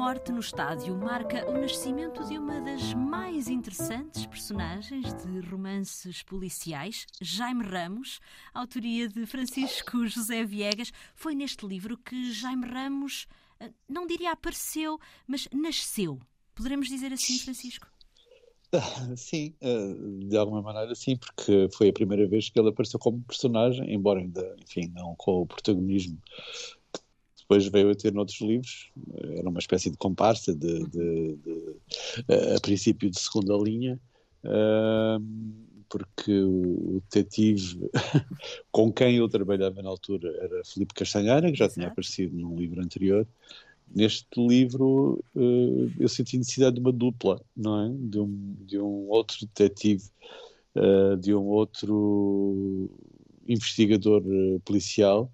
Morte no Estádio marca o nascimento de uma das mais interessantes personagens de romances policiais, Jaime Ramos, autoria de Francisco José Viegas. Foi neste livro que Jaime Ramos, eh, não diria apareceu, mas nasceu. Poderemos dizer assim, Francisco? Sim, eh, de alguma maneira sim, porque foi a primeira vez que ele apareceu como personagem, embora ainda, enfim, não com o protagonismo depois veio a ter noutros livros, era uma espécie de comparsa, de, de, de, eh, a princípio de segunda linha, porque o detetive com quem eu trabalhava na altura era Felipe Castanheira, que já tinha aparecido num livro anterior. Neste livro eh, eu senti necessidade de uma dupla, não é? De um, de um outro detetive, eh, de um outro investigador policial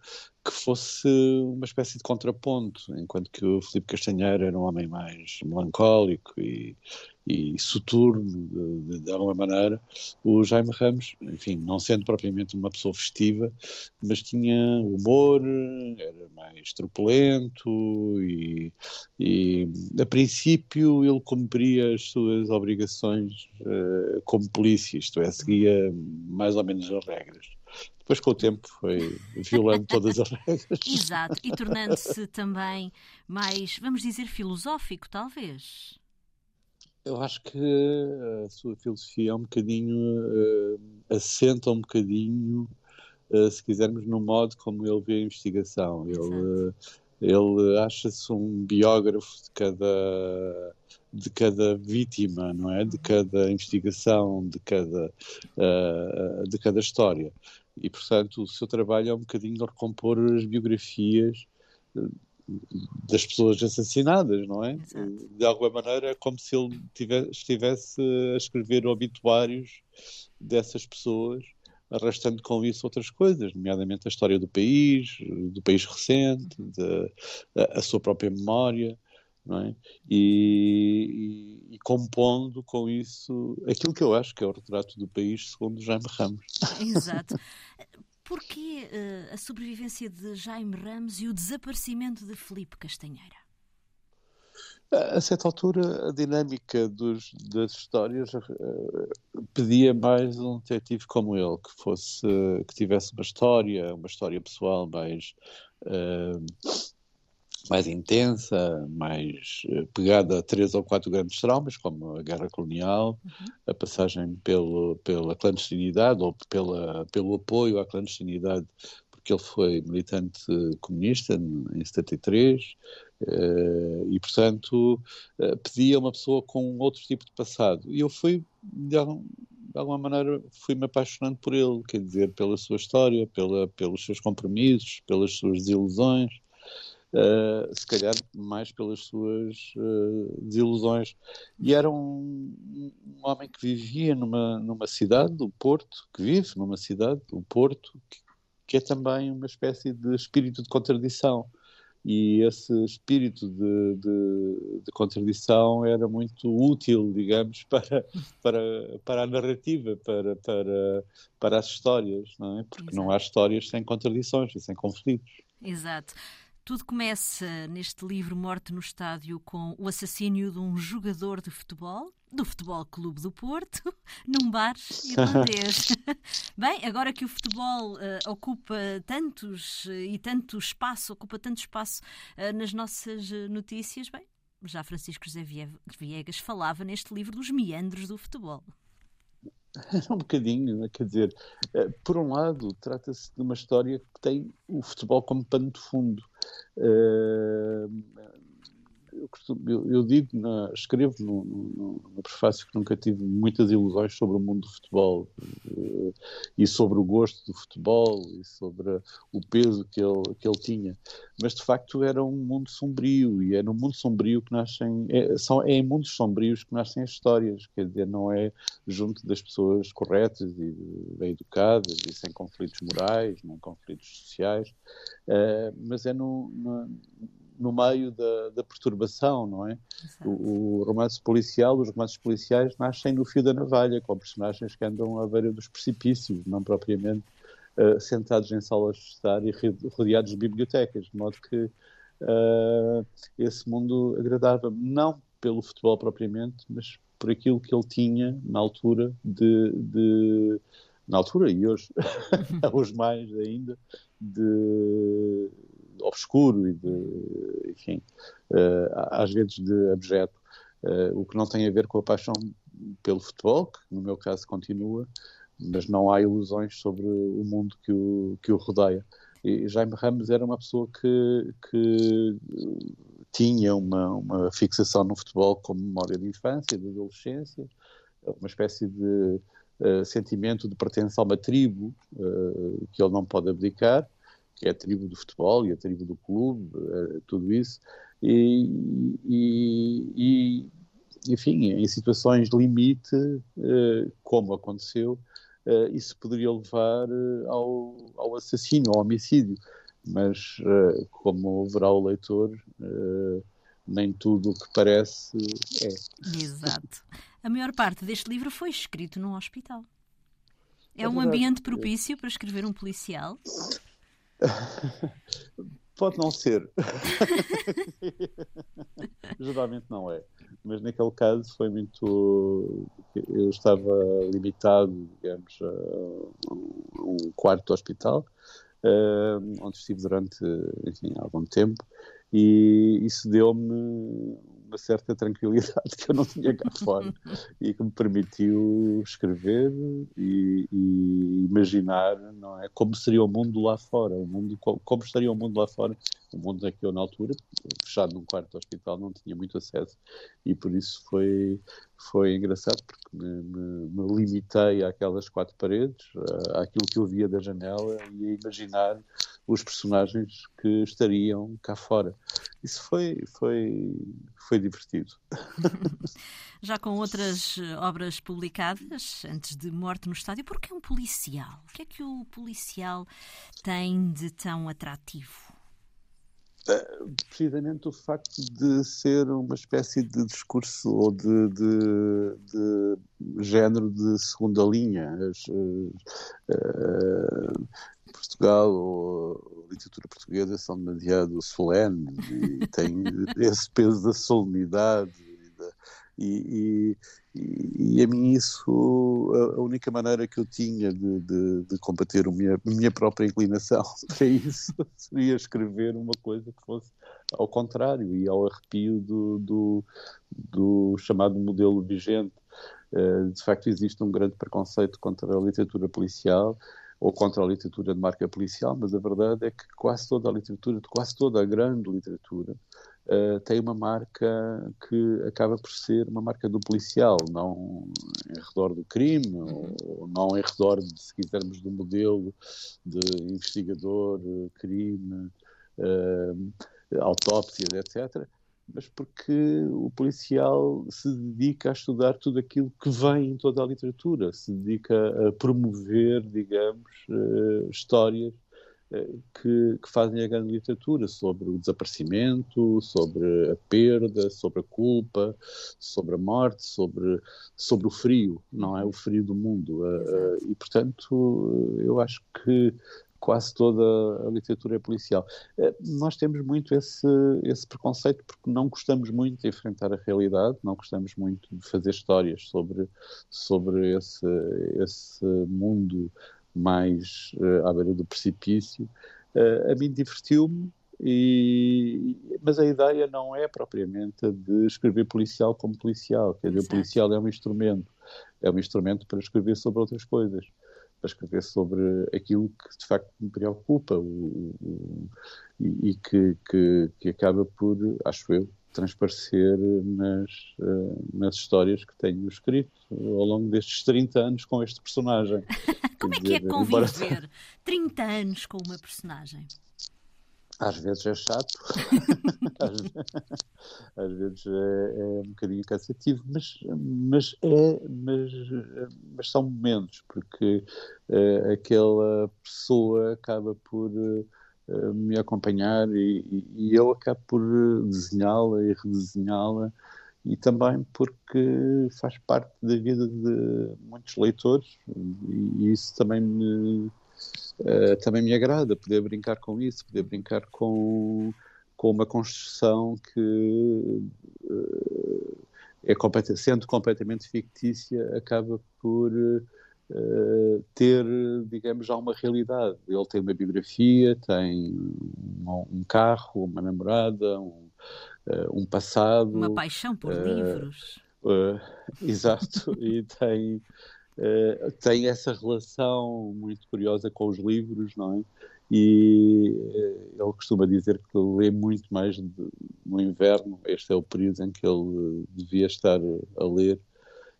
que fosse uma espécie de contraponto, enquanto que o Filipe Castanheiro era um homem mais melancólico e, e soturno, de, de, alguma maneira, o Jaime Ramos, enfim, não sendo propriamente uma pessoa festiva, mas tinha humor, era mais truculento e, e a princípio ele cumpria as suas obrigações uh, como polícia, isto é, seguia mais ou menos as regras. Depois, com o tempo, foi violando todas as regras. Exato, e tornando-se também mais, vamos dizer, filosófico, talvez. Eu acho que a sua filosofia é um bocadinho, uh, assenta um bocadinho, uh, se quisermos, no modo como ele vê a investigação. Ele, uh, ele acha-se um biógrafo de cada de cada vítima, não é? De cada investigação, de cada, uh, de cada história. E, portanto, o seu trabalho é um bocadinho recompor as biografias eh, das pessoas assassinadas, não é? Exato. De alguma maneira é como se ele tivesse, estivesse a escrever obituários dessas pessoas, arrastando com isso outras coisas, nomeadamente a história do país, do país recente, de, a, a sua própria memória é? E, e, e, compondo com isso aquilo que eu acho que é o retrato do país segundo Jaime Ramos. Exato. Porquê uh, a sobrevivência de Jaime Ramos e o desaparecimento de Felipe Castanheira? A certa altura, a dinâmica dos, das histórias uh, pedia mais um detetive como ele, que fosse, uh, que tivesse uma história, uma história pessoal mais mais intensa, mais eh, pegada a três ou quatro grandes traumas, como a guerra colonial, uhum. a passagem pelo, pela clandestinidade ou pela, pelo apoio à clandestinidade, porque ele foi militante comunista em 73, eh, e, portanto, eh, pedia uma pessoa com outro tipo de passado. E eu fui, de alguma maneira, fui-me apaixonando por ele, quer dizer, pela sua história, pela, pelos seus compromissos, pelas suas desilusões, uh, se calhar mais pelas suas uh, desilusões. E era um, um, homem que vivia numa, numa cidade, o Porto, que vive numa cidade, o Porto, que, que é também uma espécie de espírito de contradição e esse espírito de, de, de, contradição era muito útil, digamos, para, para, para a narrativa, para, para, para as histórias, não é? Porque Exato. não há histórias sem contradições e sem conflitos. Exato. Tudo começa neste livro Morte no Estádio com o assassínio de um jogador de futebol, do Futebol Clube do Porto, num bar irlandês. Bem, agora que o futebol uh, ocupa tantos uh, e tanto espaço, ocupa tanto espaço uh, nas nossas notícias, bem, já Francisco José Viegas falava neste livro dos meandros do futebol. um bocadinho, né? quer dizer, eh, por um lado, trata-se de uma história que tem o futebol como pano de fundo. Eu, eu, digo, na, escrevo no, no, no, prefácio que nunca tive muitas ilusões sobre o mundo do futebol uh, e sobre o gosto do futebol e sobre o peso que ele, que ele tinha. Mas de facto era um mundo sombrio e é no mundo sombrio que nascem, é, são, é em mundos sombrios que nascem as histórias, quer dizer, não é junto das pessoas corretas e bem educadas e sem conflitos morais, nem conflitos sociais, uh, mas é no, no no meio da, da perturbação, não é? O, o, romance policial, os romances policiais nascem no fio da navalha, com personagens que andam à beira dos precipícios, não propriamente uh, sentados em salas de estar e rodeados de bibliotecas, de modo que uh, esse mundo agradava-me, não pelo futebol propriamente, mas por aquilo que ele tinha na altura de, de na altura e hoje, hoje mais ainda, de obscuro e de, enfim, uh, às vezes de abjeto, uh, o que não tem a ver com a paixão pelo futebol, que no meu caso continua, mas não há ilusões sobre o mundo que o, que o rodeia. E Jaime Ramos era uma pessoa que, que tinha uma, uma fixação no futebol como memória de infância, de adolescência, uma espécie de uh, sentimento de pertença a uma tribo uh, que ele não pode abdicar, que é a tribo do futebol e a tribo do clube, uh, tudo isso. E, e, e, enfim, em situações limite, como aconteceu, uh, isso poderia levar ao, ao assassínio, ao homicídio. Mas, como verá o leitor, nem tudo o que parece é. Exato. A maior parte deste livro foi escrito num hospital. É, é um ambiente propício para escrever um policial? Pode não ser. Geralmente não é. Mas naquele caso foi muito. Eu estava limitado, digamos, a um quarto hospital, onde estive durante enfim, algum tempo, e isso deu-me uma certa tranquilidade que eu não tinha cá fora e que me permitiu escrever e, e, imaginar não é? Como seria o mundo lá fora o mundo como estaria o mundo lá fora? O mundo é que eu na altura fechado num quarto do hospital não tinha muito acesso e por isso foi foi engraçado porque me, me, me limitei àquelas quatro paredes àquilo que eu via da janela e a imaginar os personagens que estariam cá fora isso foi foi foi divertido. Já com outras eh, obras publicadas, antes de Morte no Estádio, que um policial? O que é que o policial tem de tão atrativo? Eh, precisamente o facto de ser uma espécie de discurso ou de, de, de género de segunda linha. As, uh, Portugal ou a literatura portuguesa são demasiado solenes e têm esse peso da solenidade e, e, e, a mim isso, a, única maneira que eu tinha de, de, de combater a minha, a minha própria inclinação para isso seria escrever uma coisa que fosse ao contrário e ao arrepio do, do, do chamado modelo vigente. Uh, de facto, existe um grande preconceito contra a literatura policial ou contra a literatura de marca policial, mas a verdade é que quase toda a literatura, quase toda a grande literatura, uh, tem uma marca que acaba por ser uma marca do policial, não em redor do crime, uhum. ou não em redor, de, se quisermos, do modelo de investigador, crime, uh, autópsias, etc mas porque o policial se dedica a estudar tudo aquilo que vem em toda a literatura, se dedica a promover, digamos, uh, histórias uh, que, que, fazem a grande literatura sobre o desaparecimento, sobre a perda, sobre a culpa, sobre a morte, sobre, sobre o frio, não é o frio do mundo. Uh, e, portanto, eu acho que quase toda a literatura é policial. Eh, nós temos muito esse, esse preconceito porque não gostamos muito de enfrentar a realidade, não gostamos muito de fazer histórias sobre, sobre esse, esse mundo mais uh, à beira do precipício. Uh, a mim divertiu-me, e, mas a ideia não é propriamente de escrever policial como policial, quer dizer, o policial é um instrumento, é um instrumento para escrever sobre outras coisas para escrever sobre aquilo que de facto me preocupa o, o, e, e que, que, que, acaba por, acho eu, transparecer nas, uh, nas histórias que tenho escrito ao longo destes 30 anos com este personagem. Como é que é conviver embora... 30 anos com uma personagem? Às vezes é chato, às, vezes é, é, um bocadinho cansativo, mas, mas é, mas, mas são momentos, porque uh, aquela pessoa acaba por uh, me acompanhar e, e, eu acabo por desenhá-la e redesenhá-la e também porque faz parte da vida de muitos leitores e isso também me uh, também me agrada poder brincar com isso, poder brincar com, com uma construção que é sendo completamente fictícia, acaba por uh, ter, digamos, já uma realidade. Ele tem uma biografia, tem um, um carro, uma namorada, um, uh, um, passado. Uma paixão por uh, livros. exato, e tem, tem essa relação muito curiosa com os livros, não é? e ele costuma dizer que lê muito mais de, no inverno. Este é o período em que ele devia estar a ler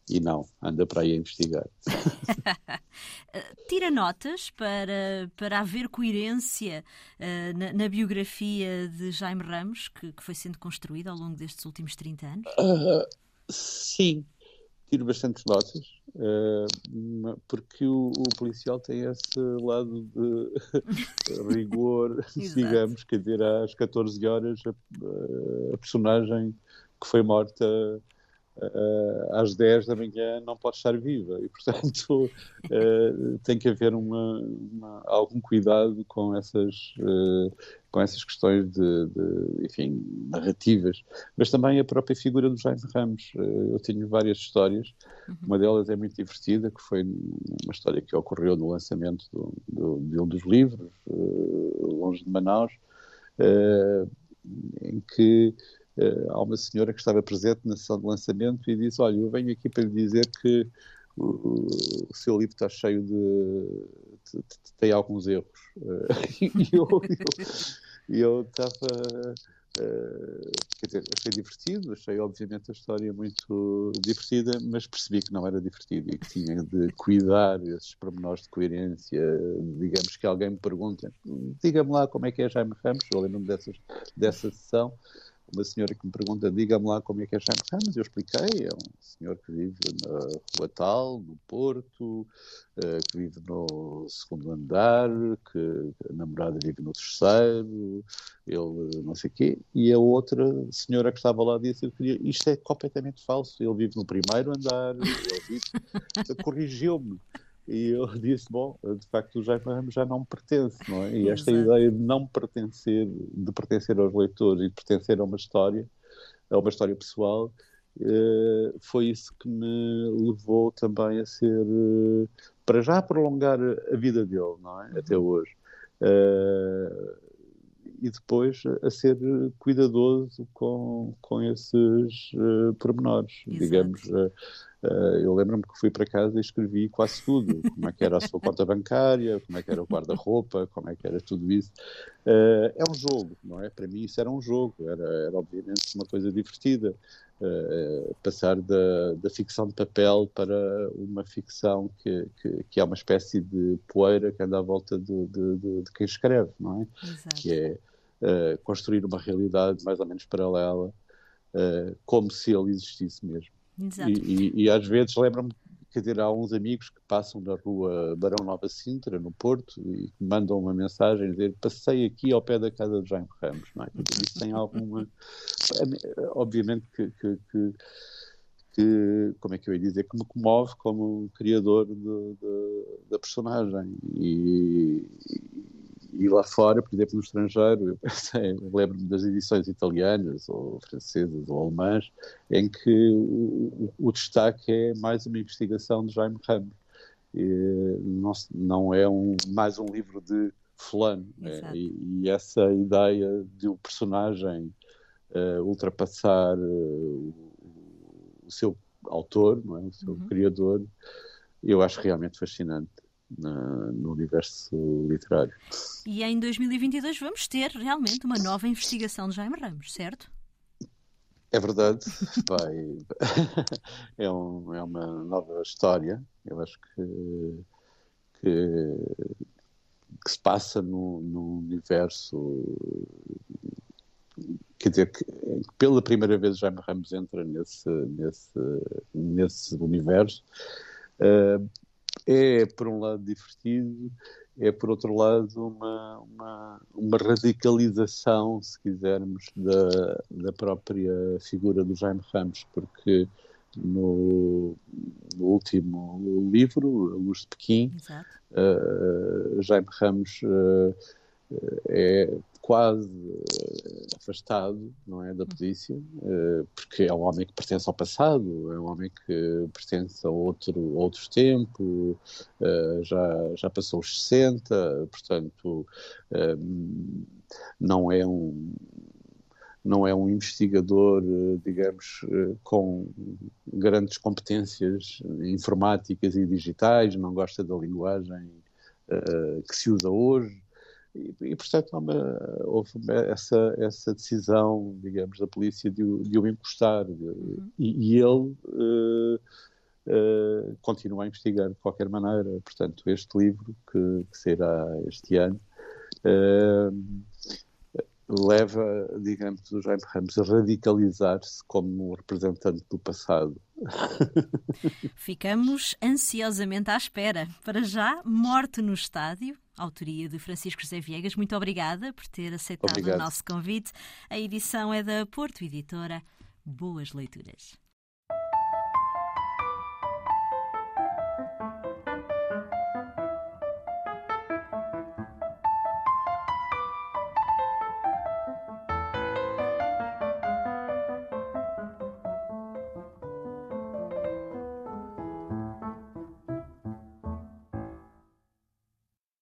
e não, anda para aí a investigar. Tira notas para, para haver coerência uh, na, na, biografia de Jaime Ramos, que, que, foi sendo construída ao longo destes últimos 30 anos? Uh, sim, tiro bastantes notas, uh, porque o, o, policial tem esse lado de rigor, digamos, quer dizer, às 14 horas a, a personagem que foi morta uh, às 10 da manhã não pode estar viva. E, portanto, uh, tem que haver uma, uma, algum cuidado com essas, uh, com essas questões de, de, enfim, narrativas, mas também a própria figura do Jaime Ramos. eu tenho várias histórias, uhum. uma delas é muito divertida, que foi uma história que ocorreu no lançamento do, do, de um dos livros, Longe de Manaus, em que há uma senhora que estava presente na sessão de lançamento e disse: Olha, eu venho aqui para lhe dizer que o, o seu livro está cheio de. tem alguns erros. E eu, eu, eu estava. Uh, quer dizer, achei divertido, achei obviamente a história muito divertida, mas percebi que não era divertido e que tinha de cuidar esses pormenores de coerência. Digamos que alguém me pergunta, diga-me lá como é que é Jaime Ramos, eu lembro-me dessa sessão, uma senhora que me pergunta, diga-me lá como é que é Jaime Ramos, eu expliquei, é um senhor que vive na Rua Tal, no Porto, uh, que vive no segundo andar, que a namorada vive no terceiro, ele não sei o quê, e a outra senhora que estava lá disse, eu queria, isto é completamente falso, ele vive no primeiro andar, ele vive, corrigiu-me. E eu disse, bom, de facto o Jaime Ramos já não me pertence, não é? E esta Exato. ideia de não pertencer, de pertencer aos leitores e de pertencer a uma história, a uma história pessoal, eh, foi isso que me levou também a ser, eh, para já prolongar a vida dele, não é? Até uhum. hoje. Eh, e depois a ser cuidadoso com, com esses pormenores, Exato. digamos Uh, eu lembro-me que fui para casa e escrevi quase tudo, como é que era a sua conta bancária, como é que era o guarda-roupa, como é que era tudo isso. Uh, é um jogo, não é? Para mim isso era um jogo, era, era obviamente uma coisa divertida. Uh, passar da, da, ficção de papel para uma ficção que, que, que, é uma espécie de poeira que anda à volta de, de, de, de quem escreve, não é? Exato. Que é construir uma realidade mais ou menos paralela, como se ele existisse mesmo. Exato. E, e, e às vezes lembro-me quer dizer, há uns amigos que passam na rua Barão Nova Sintra, no Porto, e mandam uma mensagem dizer passei aqui ao pé da casa de Jaime Ramos, não é? Isso tem alguma... Obviamente que, que, que, que, como é que eu ia dizer, que me comove como criador de, de, da personagem e, e lá fora, por exemplo, no estrangeiro, eu, eu lembro-me das edições italianas, ou francesas, ou alemãs, em que o, o, destaque é mais uma investigação de Jaime Ramos. Não, não é um, mais um livro de fulano. É, e, e, essa ideia de o personagem uh, ultrapassar uh, o, seu autor, não é? o seu uhum. criador, eu acho realmente fascinante na, no universo literário. E em 2022 vamos ter realmente uma nova investigação de Jaime Ramos, certo? É verdade, vai, é, um, é, uma nova história, eu acho que, que, que se passa no, no, universo, quer dizer, que pela primeira vez Jaime Ramos entra nesse, nesse, nesse universo, uh, é, por um lado, divertido, é, por outro lado, uma, uma, uma radicalização, se quisermos, da, da própria figura do Jaime Ramos, porque no, no último livro, A Luz de Pequim, uh, Jaime Ramos uh, é quase uh, afastado, não é, da polícia, uh, porque é um homem que pertence ao passado, é um homem que pertence a outro, outros tempos, uh, já, já passou os 60, portanto, não é um não é um investigador, digamos, com grandes competências informáticas e digitais, não gosta da linguagem que se usa hoje, e, e portanto, uma, houve essa, essa decisão, digamos, da polícia de, de o encostar. Uhum. E, e, ele uh, uh, continua a investigar de qualquer maneira. Portanto, este livro, que, que será este ano, uh, leva, digamos, o Jaime Ramos a radicalizar-se como representante do passado. Ficamos ansiosamente à espera. Para já, Morte no Estádio, autoria de Francisco José Viegas. Muito obrigada por ter aceitado Obrigado. o nosso convite. A edição é da Porto Editora. Boas leituras.